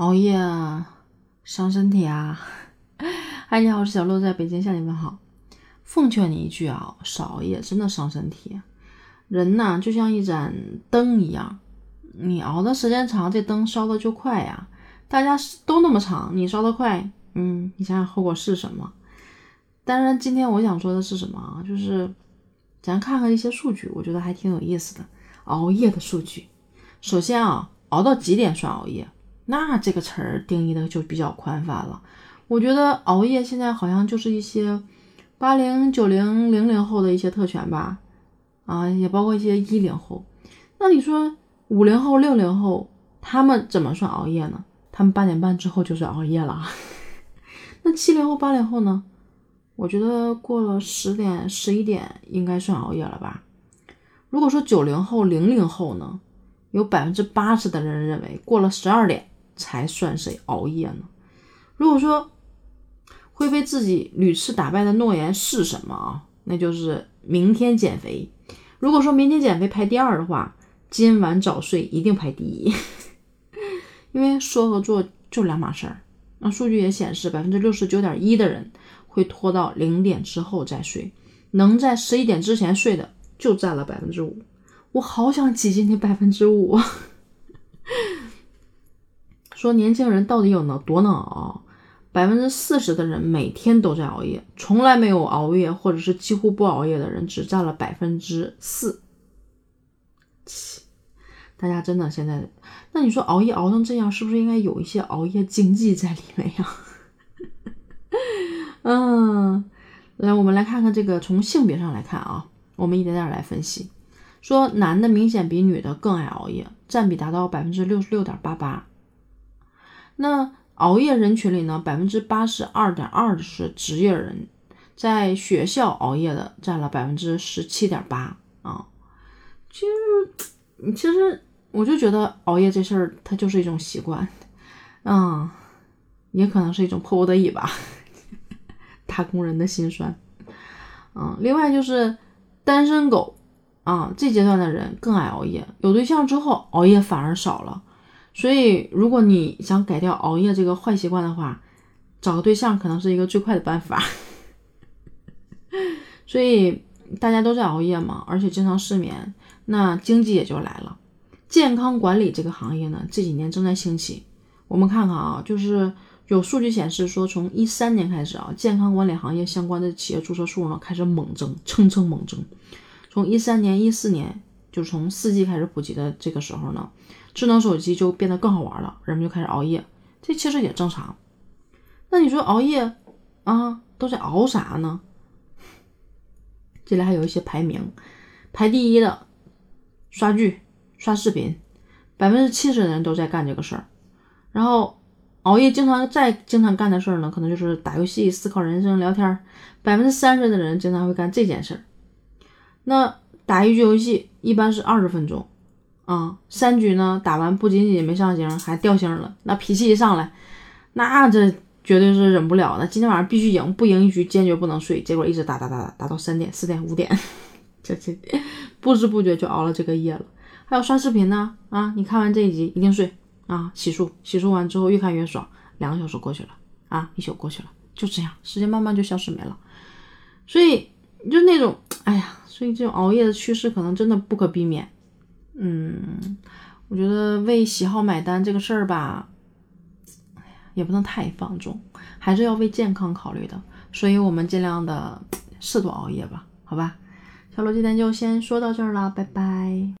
熬夜伤身体啊！嗨，你好，我是小鹿，在北京向你问好。奉劝你一句啊，少熬夜真的伤身体。人呐，就像一盏灯一样，你熬的时间长，这灯烧的就快呀。大家都那么长，你烧的快，嗯，你想想后果是什么？当然，今天我想说的是什么啊？就是咱看看一些数据，我觉得还挺有意思的。熬夜的数据，首先啊，熬到几点算熬夜？那这个词儿定义的就比较宽泛了。我觉得熬夜现在好像就是一些八零、九零、零零后的一些特权吧，啊，也包括一些一零后。那你说五零后、六零后他们怎么算熬夜呢？他们八点半之后就是熬夜了。那七零后、八零后呢？我觉得过了十点、十一点应该算熬夜了吧。如果说九零后、零零后呢，有百分之八十的人认为过了十二点。才算是熬夜呢。如果说会被自己屡次打败的诺言是什么啊？那就是明天减肥。如果说明天减肥排第二的话，今晚早睡一定排第一。因为说和做就两码事儿。那数据也显示，百分之六十九点一的人会拖到零点之后再睡，能在十一点之前睡的就占了百分之五。我好想挤进那百分之五。说年轻人到底有能多能熬？百分之四十的人每天都在熬夜，从来没有熬夜或者是几乎不熬夜的人只占了百分之四。大家真的现在，那你说熬夜熬成这样，是不是应该有一些熬夜经济在里面呀？嗯，来，我们来看看这个从性别上来看啊，我们一点点来分析。说男的明显比女的更爱熬夜，占比达到百分之六十六点八八。那熬夜人群里呢，百分之八十二点二的是职业人，在学校熬夜的占了百分之十七点八啊。其实，其实我就觉得熬夜这事儿，它就是一种习惯，嗯，也可能是一种迫不得已吧，打工人的心酸。嗯，另外就是单身狗啊，这阶段的人更爱熬夜，有对象之后熬夜反而少了。所以，如果你想改掉熬夜这个坏习惯的话，找个对象可能是一个最快的办法。所以大家都在熬夜嘛，而且经常失眠，那经济也就来了。健康管理这个行业呢，这几年正在兴起。我们看看啊，就是有数据显示说，从一三年开始啊，健康管理行业相关的企业注册数呢开始猛增，蹭蹭猛增。从一三年、一四年，就从四 G 开始普及的这个时候呢。智能手机就变得更好玩了，人们就开始熬夜，这其实也正常。那你说熬夜啊，都在熬啥呢？这里还有一些排名，排第一的刷剧、刷视频，百分之七十的人都在干这个事儿。然后熬夜经常再经常干的事儿呢，可能就是打游戏、思考人生、聊天。百分之三十的人经常会干这件事儿。那打一局游戏一般是二十分钟。啊，三局呢打完不仅仅没上星，还掉星了。那脾气一上来，那这绝对是忍不了的。今天晚上必须赢，不赢一局坚决不能睡。结果一直打打打打打到三点、四点、五点，这这不知不觉就熬了这个夜了。还有刷视频呢，啊，你看完这一集一定睡啊，洗漱，洗漱完之后越看越爽，两个小时过去了啊，一宿过去了，就这样，时间慢慢就消失没了。所以就那种，哎呀，所以这种熬夜的趋势可能真的不可避免。嗯，我觉得为喜好买单这个事儿吧，哎呀，也不能太放纵，还是要为健康考虑的。所以我们尽量的适度熬夜吧，好吧。小罗今天就先说到这儿了，拜拜。